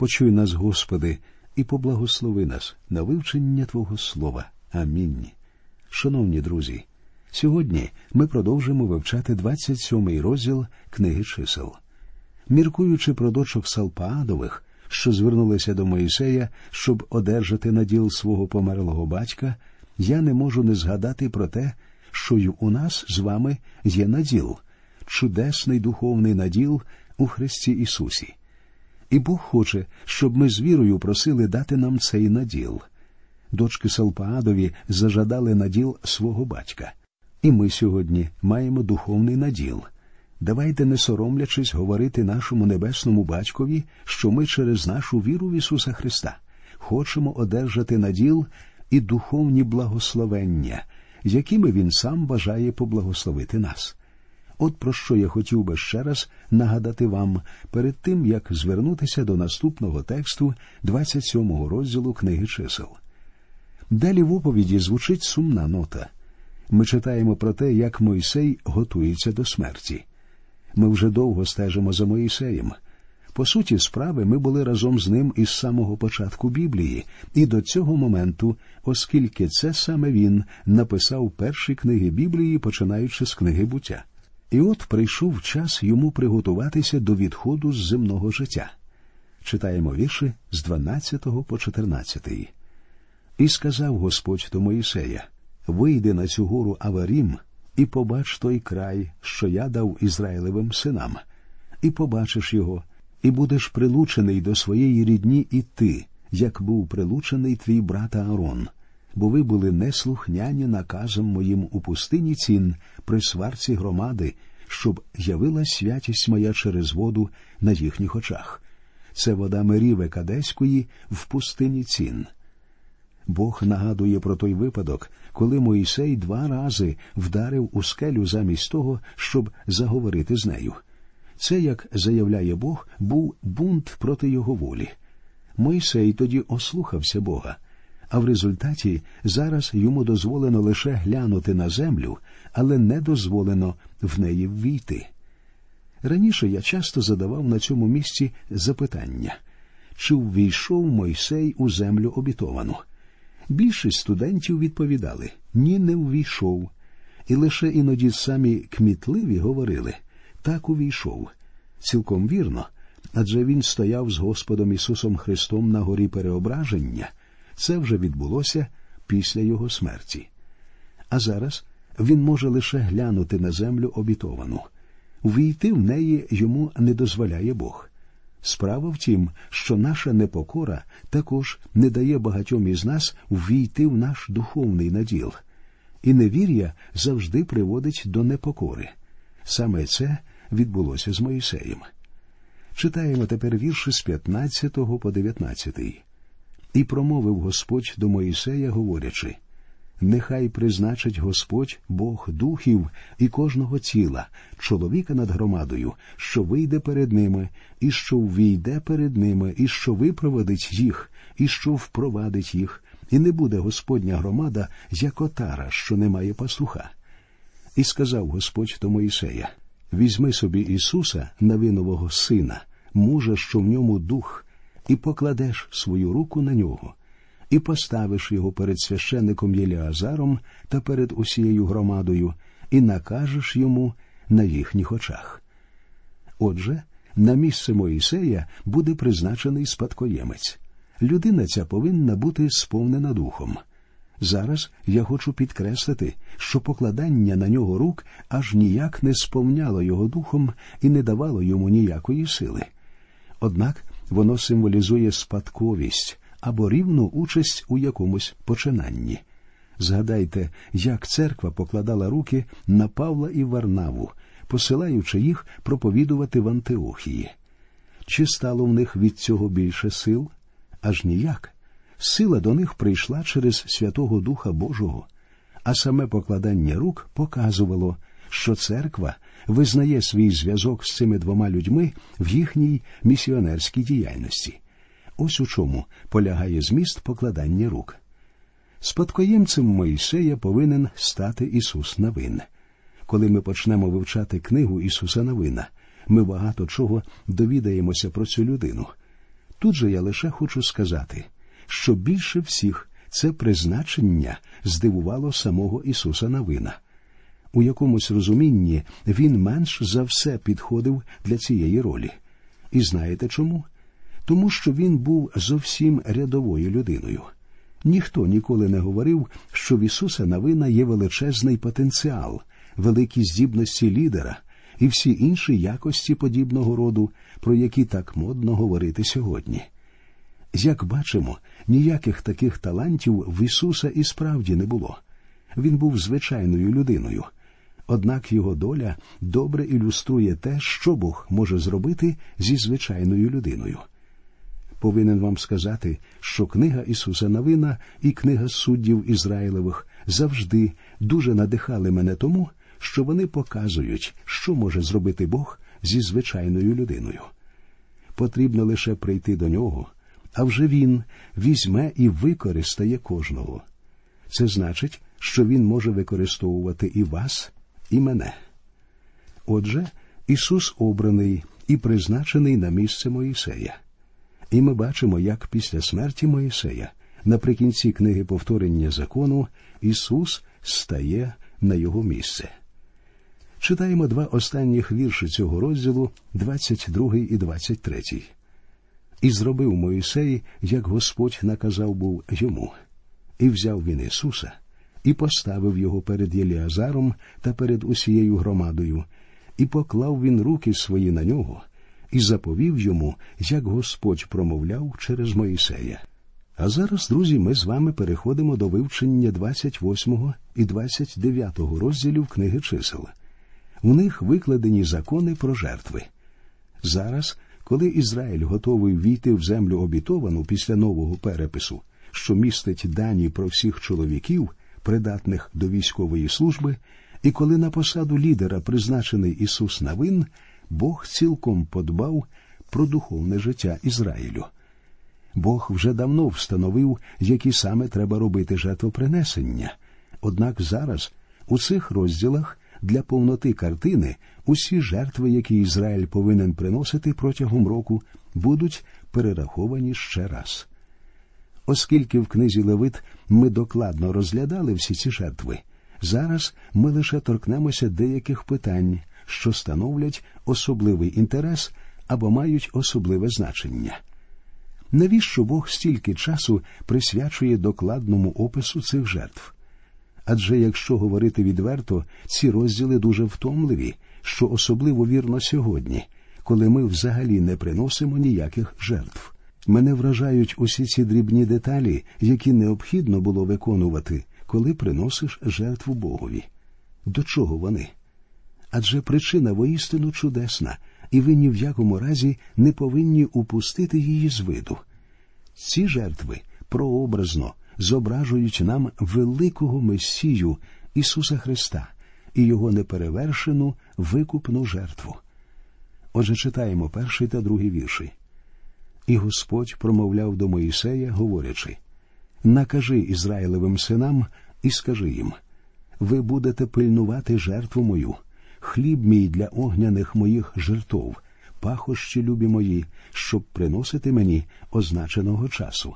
Почуй нас, Господи, і поблагослови нас на вивчення Твого Слова. Амінь. Шановні друзі, сьогодні ми продовжимо вивчати 27-й розділ книги чисел. Міркуючи про дочок Салпаадових, що звернулися до Моїсея, щоб одержати наділ свого померлого батька, я не можу не згадати про те, що й у нас з вами є наділ, чудесний духовний наділ у Христі Ісусі. І Бог хоче, щоб ми з вірою просили дати нам цей наділ. Дочки Салпаадові зажадали наділ свого батька. І ми сьогодні маємо духовний наділ. Давайте, не соромлячись, говорити нашому небесному батькові, що ми через нашу віру в Ісуса Христа хочемо одержати наділ і духовні благословення, якими Він сам бажає поблагословити нас. От про що я хотів би ще раз нагадати вам перед тим, як звернутися до наступного тексту 27-го розділу книги чисел. Далі в оповіді звучить сумна нота. Ми читаємо про те, як Мойсей готується до смерті. Ми вже довго стежимо за Моїсеєм. По суті, справи ми були разом з ним із самого початку Біблії, і до цього моменту, оскільки це саме він написав перші книги Біблії, починаючи з книги буття. І от прийшов час йому приготуватися до відходу з земного життя. Читаємо вірші з 12 по 14. І сказав Господь до Моїсея Вийди на цю гору Аварім і побач той край, що я дав Ізраїлевим синам, і побачиш його, і будеш прилучений до своєї рідні і ти, як був прилучений твій брат Аарон, бо ви були неслухняні наказом моїм у пустині цін при сварці громади, щоб явила святість моя через воду на їхніх очах. Це вода Меріве Кадеської в пустині цін. Бог нагадує про той випадок, коли Моїсей два рази вдарив у скелю замість того, щоб заговорити з нею. Це, як заявляє Бог, був бунт проти його волі. Мойсей тоді ослухався Бога, а в результаті зараз йому дозволено лише глянути на землю, але не дозволено в неї ввійти. Раніше я часто задавав на цьому місці запитання чи ввійшов Мойсей у землю обітовану? Більшість студентів відповідали ні, не увійшов. І лише іноді самі кмітливі говорили так увійшов. Цілком вірно, адже він стояв з Господом Ісусом Христом на горі переображення. Це вже відбулося після Його смерті. А зараз він може лише глянути на землю обітовану. Війти в неї йому не дозволяє Бог. Справа в тім, що наша непокора також не дає багатьом із нас ввійти в наш духовний наділ, і невір'я завжди приводить до непокори. Саме це відбулося з Моїсеєм. Читаємо тепер вірші з 15 по 19. І промовив Господь до Моїсея, говорячи Нехай призначить Господь Бог духів і кожного тіла, чоловіка над громадою, що вийде перед ними, і що ввійде перед ними, і що випроводить їх, і що впровадить їх, і не буде Господня громада, як отара, що не має пастуха. І сказав Господь до Моїсея Візьми собі Ісуса, навинового сина, мужа, що в ньому дух, і покладеш свою руку на нього і поставиш його перед священником Єліазаром та перед усією громадою, і накажеш йому на їхніх очах. Отже, на місце Моїсея буде призначений спадкоємець. Людина ця повинна бути сповнена духом. Зараз я хочу підкреслити, що покладання на нього рук аж ніяк не сповняло його духом і не давало йому ніякої сили. Однак воно символізує спадковість, або рівну участь у якомусь починанні. Згадайте, як церква покладала руки на Павла і Варнаву, посилаючи їх проповідувати в Антиохії. Чи стало в них від цього більше сил? Аж ніяк. Сила до них прийшла через Святого Духа Божого, а саме покладання рук показувало, що церква визнає свій зв'язок з цими двома людьми в їхній місіонерській діяльності. Ось у чому полягає зміст покладання рук. Спадкоємцем Моїсея повинен стати Ісус Навин. Коли ми почнемо вивчати книгу Ісуса Навина, ми багато чого довідаємося про цю людину. Тут же я лише хочу сказати, що більше всіх це призначення здивувало самого Ісуса Навина. У якомусь розумінні він менш за все підходив для цієї ролі. І знаєте чому? Тому що він був зовсім рядовою людиною. Ніхто ніколи не говорив, що в Ісуса Навина є величезний потенціал, великі здібності лідера і всі інші якості подібного роду, про які так модно говорити сьогодні. Як бачимо, ніяких таких талантів в Ісуса і справді не було. Він був звичайною людиною. Однак його доля добре ілюструє те, що Бог може зробити зі звичайною людиною. Повинен вам сказати, що книга Ісуса Навина і книга суддів Ізраїлевих завжди дуже надихали мене тому, що вони показують, що може зробити Бог зі звичайною людиною. Потрібно лише прийти до нього, а вже він візьме і використає кожного. Це значить, що він може використовувати і вас, і мене. Отже, Ісус обраний і призначений на місце Моїсея. І ми бачимо, як після смерті Моїсея, наприкінці книги повторення закону, Ісус стає на його місце. Читаємо два останніх вірші цього розділу, 22 і 23. І зробив Моїсей, як Господь наказав був йому, і взяв він Ісуса, і поставив його перед Єліазаром та перед усією громадою, і поклав він руки свої на нього, і заповів йому, як Господь промовляв через Моїсея. А зараз, друзі, ми з вами переходимо до вивчення 28 і 29 розділів книги чисел. У них викладені закони про жертви. Зараз, коли Ізраїль готовий війти в землю обітовану після нового перепису, що містить дані про всіх чоловіків, придатних до військової служби, і коли на посаду лідера призначений Ісус Навин, Бог цілком подбав про духовне життя Ізраїлю. Бог вже давно встановив, які саме треба робити жертвопринесення. Однак зараз у цих розділах для повноти картини усі жертви, які Ізраїль повинен приносити протягом року, будуть перераховані ще раз. Оскільки в книзі Левит ми докладно розглядали всі ці жертви, зараз ми лише торкнемося деяких питань, що становлять особливий інтерес або мають особливе значення. Навіщо Бог стільки часу присвячує докладному опису цих жертв? Адже якщо говорити відверто, ці розділи дуже втомливі, що особливо вірно сьогодні, коли ми взагалі не приносимо ніяких жертв. Мене вражають усі ці дрібні деталі, які необхідно було виконувати, коли приносиш жертву Богові. До чого вони? Адже причина воістину чудесна, і ви ні в якому разі не повинні упустити її з виду. Ці жертви прообразно зображують нам великого Месію Ісуса Христа і Його неперевершену викупну жертву. Отже, читаємо перший та другий вірші. І Господь промовляв до Моїсея, говорячи Накажи Ізраїлевим синам і скажи їм ви будете пильнувати жертву мою, хліб мій для огняних моїх жертов, пахощі любі мої, щоб приносити мені означеного часу.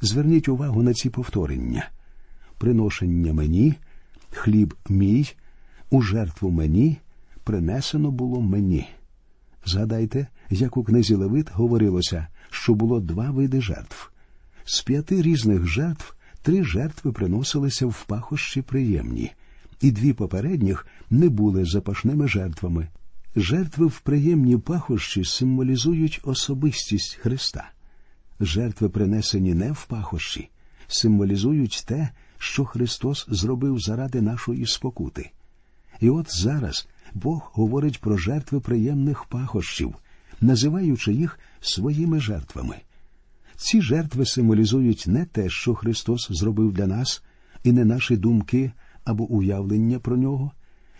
Зверніть увагу на ці повторення приношення мені, хліб мій, у жертву мені, принесено було мені. Згадайте, як у книзі Левит говорилося, що було два види жертв. З п'яти різних жертв три жертви приносилися в пахощі приємні, і дві попередніх не були запашними жертвами. Жертви в приємні пахощі символізують особистість Христа. Жертви, принесені не в пахощі, символізують те, що Христос зробив заради нашої спокути. І от зараз Бог говорить про жертви приємних пахощів, називаючи їх своїми жертвами. Ці жертви символізують не те, що Христос зробив для нас, і не наші думки або уявлення про нього.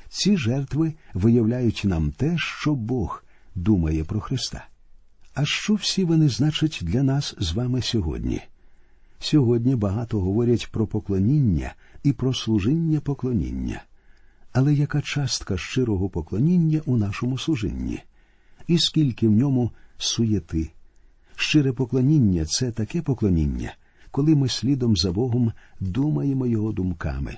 Ці жертви виявляють нам те, що Бог думає про Христа. А що всі вони значать для нас з вами сьогодні? Сьогодні багато говорять про поклоніння і про служіння поклоніння. Але яка частка щирого поклоніння у нашому служінні? І скільки в ньому суєти? Щире поклоніння це таке поклоніння, коли ми слідом за Богом думаємо його думками.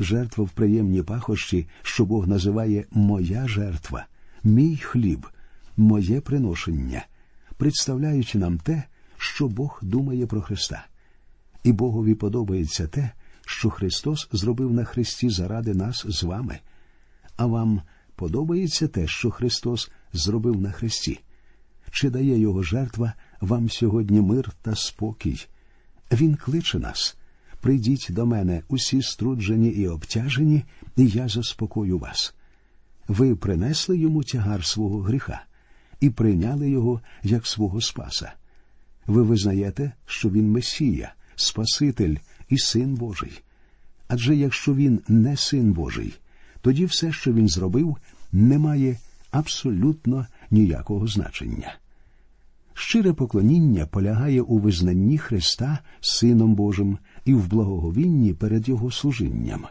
Жертва в приємні пахощі, що Бог називає моя жертва, мій хліб, моє приношення, представляючи нам те, що Бог думає про Христа. І Богові подобається те, що Христос зробив на Христі заради нас з вами. А вам подобається те, що Христос зробив на Христі? Чи дає Його жертва вам сьогодні мир та спокій? Він кличе нас. Прийдіть до мене усі струджені і обтяжені, і я заспокою вас. Ви принесли йому тягар свого гріха і прийняли його як свого Спаса. Ви визнаєте, що він Месія, Спаситель і Син Божий. Адже якщо він не син Божий, тоді все, що він зробив, не має абсолютно ніякого значення. Щире поклоніння полягає у визнанні Христа Сином Божим і в благоговінні перед Його служінням.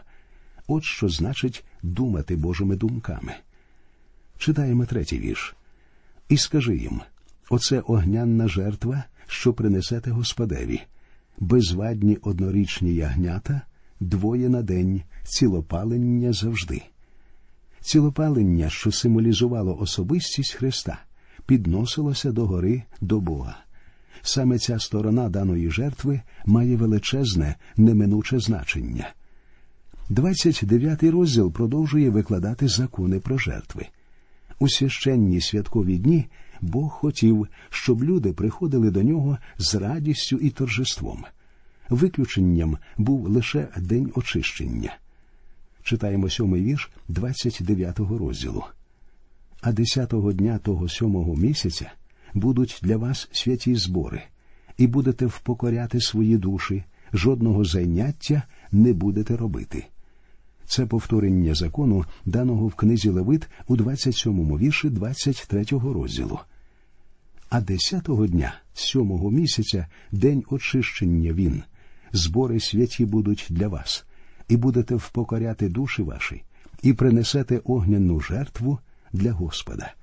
От що значить думати Божими думками. Читаємо третій вірш. І скажи їм оце огнянна жертва, що принесете Господеві, безвадні однорічні ягнята, двоє на день, цілопалення завжди. Цілопалення, що символізувало особистість Христа, підносилося до гори до Бога. Саме ця сторона даної жертви має величезне, неминуче значення. 29 розділ продовжує викладати закони про жертви. У священні святкові дні Бог хотів, щоб люди приходили до нього з радістю і торжеством. Виключенням був лише день очищення. Читаємо сьомий вірш 29-го розділу. А десятого дня того сьомого місяця будуть для вас святі збори, і будете впокоряти свої душі, жодного заняття не будете робити. Це повторення закону, даного в книзі Левит у 27-му вірші 23-го розділу. А десятого дня, сьомого місяця, день очищення він, збори святі будуть для вас, і будете впокоряти душі ваші, і принесете огняну жертву для Господа.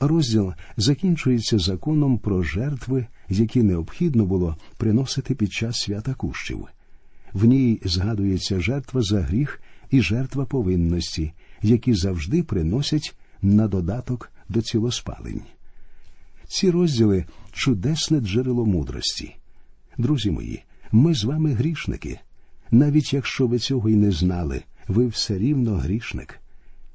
Розділ закінчується законом про жертви, які необхідно було приносити під час свята кущів. В ній згадується жертва за гріх і жертва повинності, які завжди приносять на додаток до цілоспалень. Ці розділи чудесне джерело мудрості. Друзі мої, ми з вами грішники. Навіть якщо ви цього й не знали, ви все рівно грішник.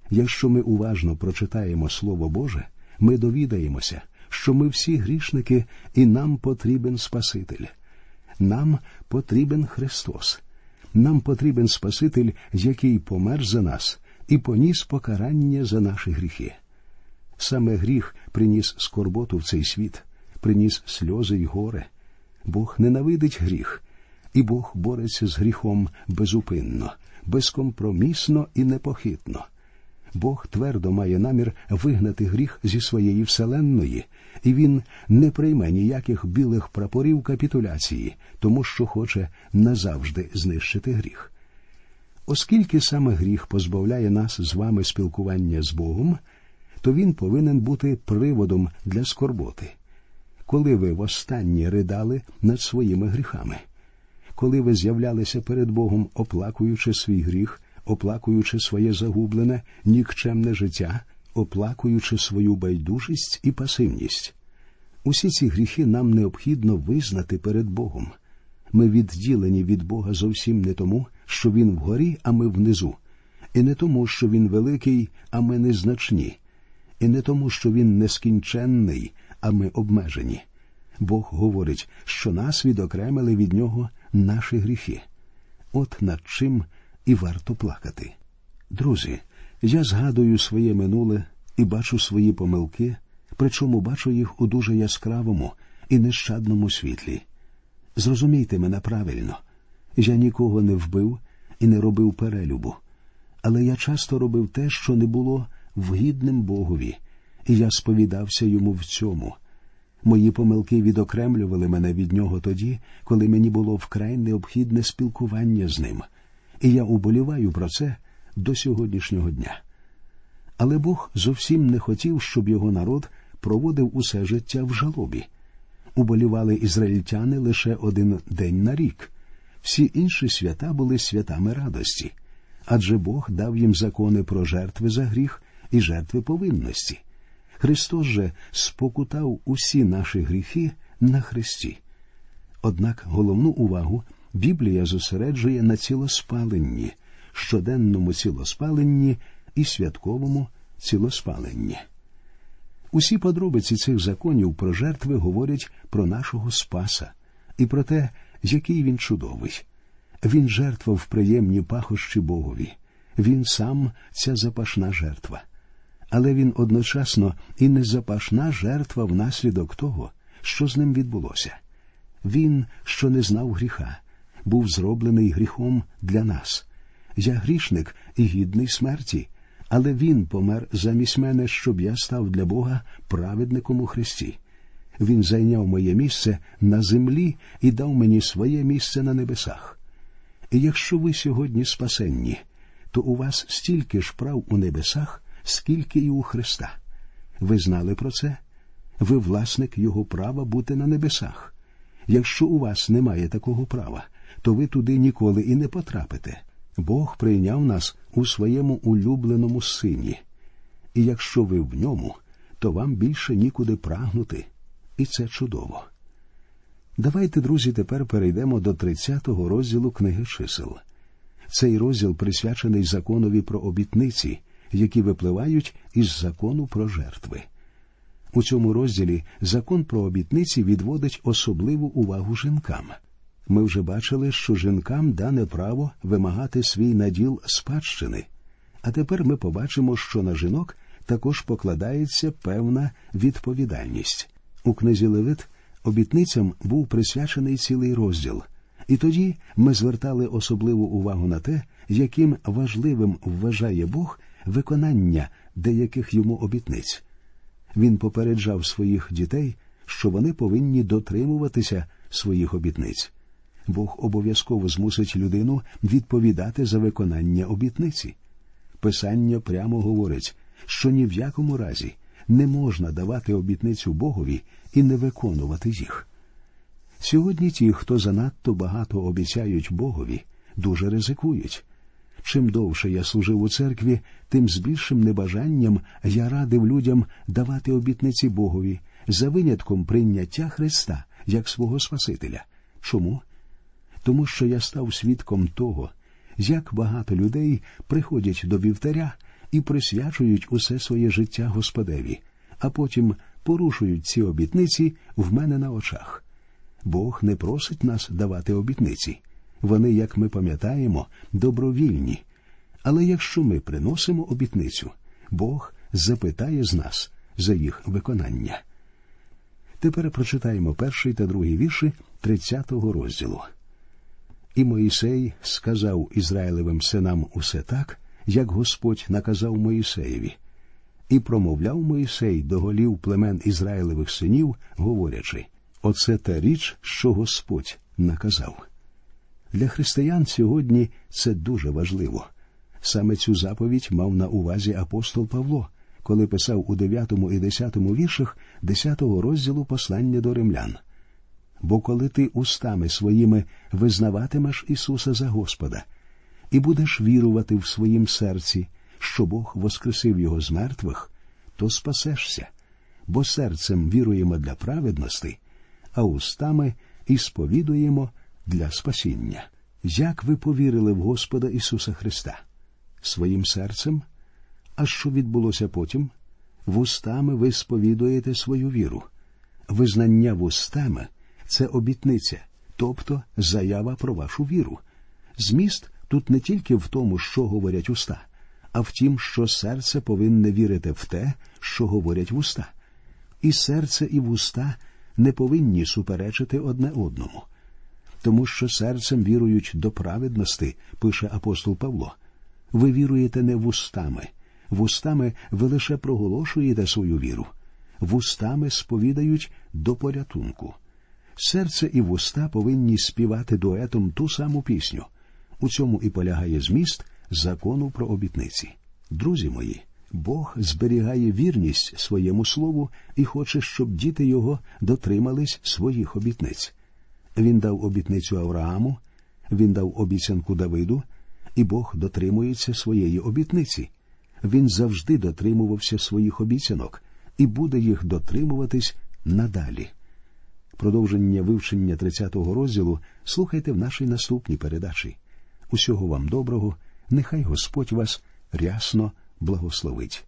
Якщо ми уважно прочитаємо Слово Боже, ми довідаємося, що ми всі грішники, і нам потрібен Спаситель. Нам потрібен Христос. Нам потрібен Спаситель, який помер за нас і поніс покарання за наші гріхи. Саме гріх приніс скорботу в цей світ, приніс сльози й горе. Бог ненавидить гріх, і Бог бореться з гріхом безупинно, безкомпромісно і непохитно. Бог твердо має намір вигнати гріх зі своєї вселенної, і він не прийме ніяких білих прапорів капітуляції, тому що хоче назавжди знищити гріх. Оскільки саме гріх позбавляє нас з вами спілкування з Богом, то він повинен бути приводом для скорботи. Коли ви востаннє ридали над своїми гріхами, коли ви з'являлися перед Богом, оплакуючи свій гріх, оплакуючи своє загублене, нікчемне життя, оплакуючи свою байдужість і пасивність. Усі ці гріхи нам необхідно визнати перед Богом. Ми відділені від Бога зовсім не тому, що Він вгорі, а ми внизу, і не тому, що Він великий, а ми незначні, і не тому, що Він нескінченний, а ми обмежені. Бог говорить, що нас відокремили від нього наші гріхи. От над чим і варто плакати. Друзі, я згадую своє минуле і бачу свої помилки, причому бачу їх у дуже яскравому і нещадному світлі. Зрозумійте мене правильно, я нікого не вбив і не робив перелюбу, але я часто робив те, що не було вгідним Богові, і я сповідався йому в цьому. Мої помилки відокремлювали мене від нього тоді, коли мені було вкрай необхідне спілкування з ним, і я уболіваю про це до сьогоднішнього дня. Але Бог зовсім не хотів, щоб його народ проводив усе життя в жалобі, уболівали ізраїльтяни лише один день на рік. Всі інші свята були святами радості, адже Бог дав їм закони про жертви за гріх і жертви повинності. Христос же спокутав усі наші гріхи на Христі. Однак головну увагу Біблія зосереджує на цілоспаленні, щоденному цілоспаленні і святковому цілоспаленні. Усі подробиці цих законів про жертви говорять про нашого Спаса і про те, який він чудовий. Він жертвав приємні пахощі Богові, він сам ця запашна жертва. Але він одночасно і незапашна жертва внаслідок того, що з ним відбулося. Він, що не знав гріха, був зроблений гріхом для нас. Я грішник і гідний смерті, але Він помер замість мене, щоб я став для Бога праведником у Христі. Він зайняв моє місце на землі і дав мені своє місце на небесах. І якщо ви сьогодні спасенні, то у вас стільки ж прав у небесах, скільки і у Христа. Ви знали про це? Ви власник Його права бути на небесах. Якщо у вас немає такого права, то ви туди ніколи і не потрапите. Бог прийняв нас у своєму улюбленому сині, і якщо ви в ньому, то вам більше нікуди прагнути, і це чудово. Давайте, друзі, тепер перейдемо до 30-го розділу книги чисел. Цей розділ присвячений законові про обітниці, які випливають із закону про жертви. У цьому розділі закон про обітниці відводить особливу увагу жінкам. Ми вже бачили, що жінкам дане право вимагати свій наділ спадщини, а тепер ми побачимо, що на жінок також покладається певна відповідальність. У книзі Левит обітницям був присвячений цілий розділ, і тоді ми звертали особливу увагу на те, яким важливим вважає Бог виконання деяких йому обітниць. Він попереджав своїх дітей, що вони повинні дотримуватися своїх обітниць. Бог обов'язково змусить людину відповідати за виконання обітниці. Писання прямо говорить, що ні в якому разі не можна давати обітницю Богові і не виконувати їх. Сьогодні ті, хто занадто багато обіцяють Богові, дуже ризикують. Чим довше я служив у церкві, тим з більшим небажанням я радив людям давати обітниці Богові за винятком прийняття Христа як свого Спасителя. Чому? Тому що я став свідком того, як багато людей приходять до вівтаря і присвячують усе своє життя Господеві, а потім порушують ці обітниці в мене на очах. Бог не просить нас давати обітниці. Вони, як ми пам'ятаємо, добровільні. Але якщо ми приносимо обітницю, Бог запитає з нас за їх виконання. Тепер прочитаємо перший та другий вірші 30-го розділу. І Моїсей сказав Ізраїлевим синам усе так, як Господь наказав Моїсеєві, і промовляв Моїсей до голів племен Ізраїлевих синів, говорячи Оце та річ, що Господь наказав. Для християн сьогодні це дуже важливо. Саме цю заповідь мав на увазі апостол Павло, коли писав у 9 і 10 віршах 10 розділу послання до римлян. Бо коли ти устами своїми визнаватимеш Ісуса за Господа і будеш вірувати в своїм серці, що Бог воскресив Його з мертвих, то спасешся, бо серцем віруємо для праведності, а устами і сповідуємо для спасіння. Як ви повірили в Господа Ісуса Христа? Своїм серцем? А що відбулося потім? Вустами ви сповідуєте свою віру. Визнання вустами це обітниця, тобто заява про вашу віру. Зміст тут не тільки в тому, що говорять уста, а в тім, що серце повинне вірити в те, що говорять вуста. І серце, і вуста не повинні суперечити одне одному тому що серцем вірують до праведності, пише апостол Павло. Ви віруєте не вустами, вустами ви лише проголошуєте свою віру, вустами сповідають до порятунку. Серце і вуста повинні співати дуетом ту саму пісню. У цьому і полягає зміст закону про обітниці. Друзі мої, Бог зберігає вірність своєму слову і хоче, щоб діти його дотримались своїх обітниць. Він дав обітницю Аврааму, він дав обіцянку Давиду, і Бог дотримується своєї обітниці. Він завжди дотримувався своїх обіцянок і буде їх дотримуватись надалі. Продовження вивчення 30-го розділу слухайте в нашій наступній передачі. Усього вам доброго, нехай Господь вас рясно благословить.